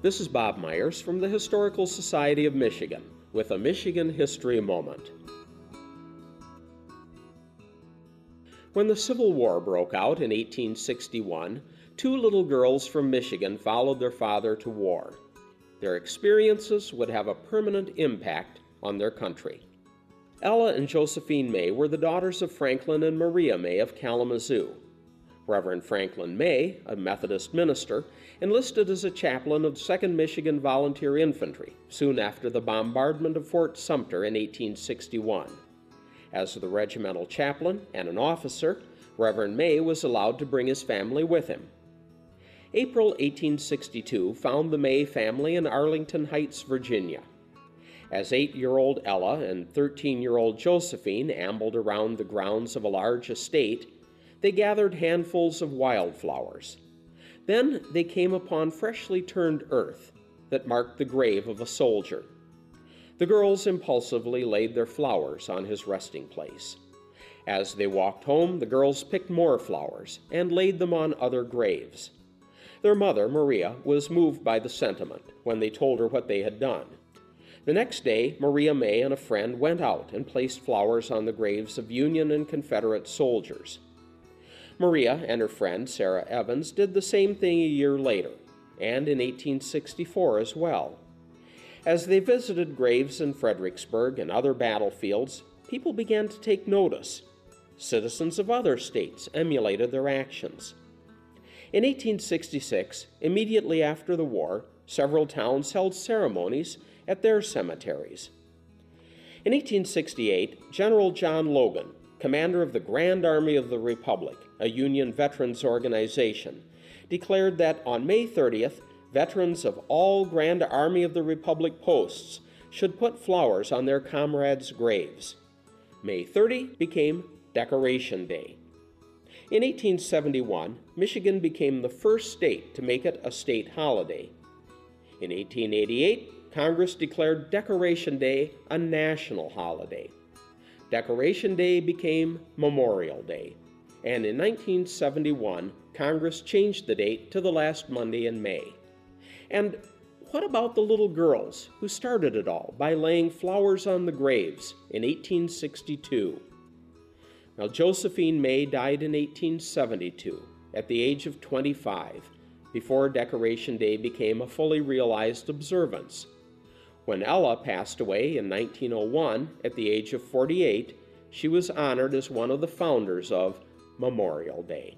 This is Bob Myers from the Historical Society of Michigan with a Michigan History Moment. When the Civil War broke out in 1861, two little girls from Michigan followed their father to war. Their experiences would have a permanent impact on their country. Ella and Josephine May were the daughters of Franklin and Maria May of Kalamazoo. Reverend Franklin May, a Methodist minister, enlisted as a chaplain of 2nd Michigan Volunteer Infantry soon after the bombardment of Fort Sumter in 1861. As the regimental chaplain and an officer, Reverend May was allowed to bring his family with him. April 1862 found the May family in Arlington Heights, Virginia. As eight year old Ella and 13 year old Josephine ambled around the grounds of a large estate, they gathered handfuls of wildflowers. Then they came upon freshly turned earth that marked the grave of a soldier. The girls impulsively laid their flowers on his resting place. As they walked home, the girls picked more flowers and laid them on other graves. Their mother, Maria, was moved by the sentiment when they told her what they had done. The next day, Maria May and a friend went out and placed flowers on the graves of Union and Confederate soldiers. Maria and her friend Sarah Evans did the same thing a year later, and in 1864 as well. As they visited graves in Fredericksburg and other battlefields, people began to take notice. Citizens of other states emulated their actions. In 1866, immediately after the war, several towns held ceremonies at their cemeteries. In 1868, General John Logan commander of the Grand Army of the Republic, a Union veterans organization, declared that on May 30th, veterans of all Grand Army of the Republic posts should put flowers on their comrades' graves. May 30 became Decoration Day. In 1871, Michigan became the first state to make it a state holiday. In 1888, Congress declared Decoration Day a national holiday. Decoration Day became Memorial Day, and in 1971, Congress changed the date to the last Monday in May. And what about the little girls who started it all by laying flowers on the graves in 1862? Now, Josephine May died in 1872 at the age of 25, before Decoration Day became a fully realized observance. When Ella passed away in 1901 at the age of 48, she was honored as one of the founders of Memorial Day.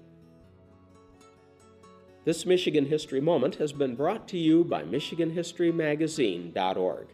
This Michigan History Moment has been brought to you by MichiganHistoryMagazine.org.